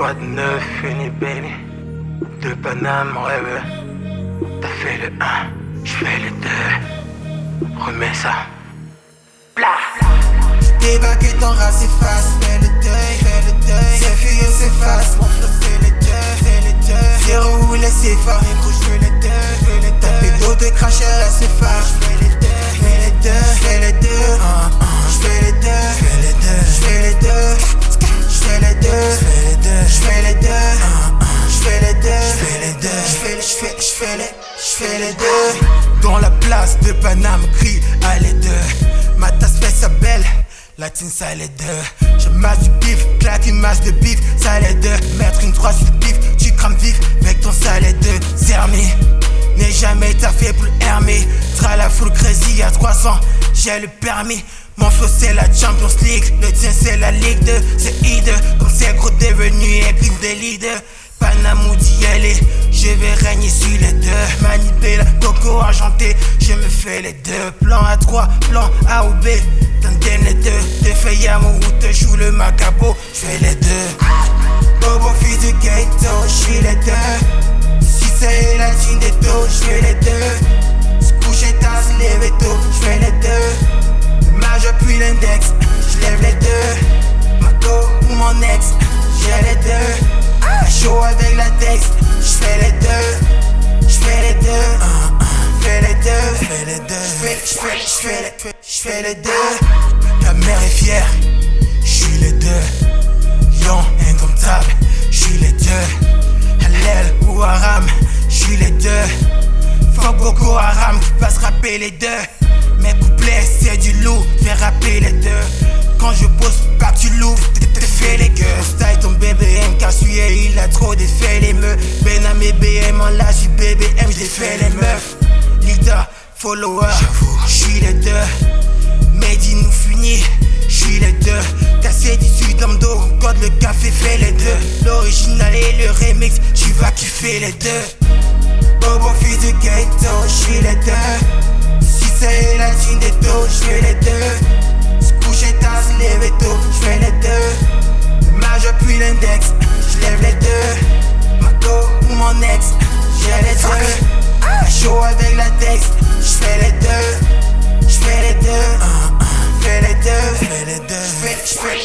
Quoi de neuf, baby De Paname, rêve. T'as fait le 1, j'fais le 2 Remets ça. Blah Débarquer ton race efface, fais le deuil, fais le deuil. C'est furieux, s'efface, mon flow fait le deuil, fais le deuil Zéro ou laissez faire, négro j'fais le deuil, fais le deuil Tapé d'eau de cracheur, là c'est le, j'fais, j'fais le, j'fais le deuil Dans la place de Paname, crie à les deux. Ma tasse fait sa belle la team ça les deux. Je masse du bif, claque une masse de bif Ça les deux, mettre une 3 sur le bif Tu crames vif avec ton salé de Zermi N'ai jamais taffé pour Hermé. Tra la full crazy à 300 J'ai le permis. Mon flow c'est la Champions League Le tien c'est la Ligue 2 C'est hideux Comme c'est gros devenu équipe de leader Panamou d'y aller Je vais régner sur les Manipé coco argenté Je me fais les deux Plan A 3, plan A ou B. T'en les deux Te fais yamo ou te joue le macabre. J'fais les deux. Bobo fils du ghetto J'suis les deux. Si c'est la team des taux J'fais les deux. Se coucher tard, se lever tôt J'fais les deux. Majeur puis l'index J'lève les deux. Ma ou mon ex J'ai les deux. Chaud avec la texte, j'fais, j'fais les deux. Ta mère est fière, j'suis les deux. Lion indomptable, j'suis les deux. Halal ou Haram, j'suis les deux. Fuck Boko Haram qui passe rapper les deux. Mes couplets c'est du loup, fais rapper les deux. Quand je pose pas tu l'ouvres, t'es fait les gueux. Style ton BBM car celui il a trop défait les meufs. Ben à mes BM en du BBM, j'ai fait les meufs. Leader, follower, j'suis les deux. Mehdi nous finit, j'suis les deux. Cassé du sud dos, code le café fait les deux. L'original et le remix, tu vas kiffer les deux. Bobo fils du ghetto, j'suis les deux. Si c'est la team des taux, j'fais les deux. Se coucher tard, se lever tôt, j'fais les deux. Majeur puis l'index,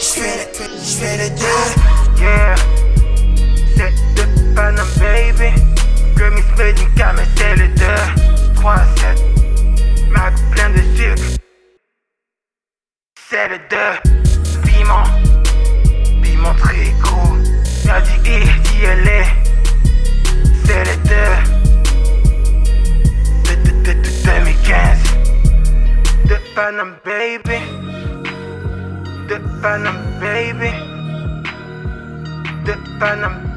j'fais, j'fais, j'fais les deux. Yeah C'est de Panam baby. Le Miss c'est les deux 3 à 7 Mac plein de sucre C'est les deux Piment. Piment très gros Y'a C'est les deux De, de, de, de 2015 De Panam baby De Panam baby. De Panam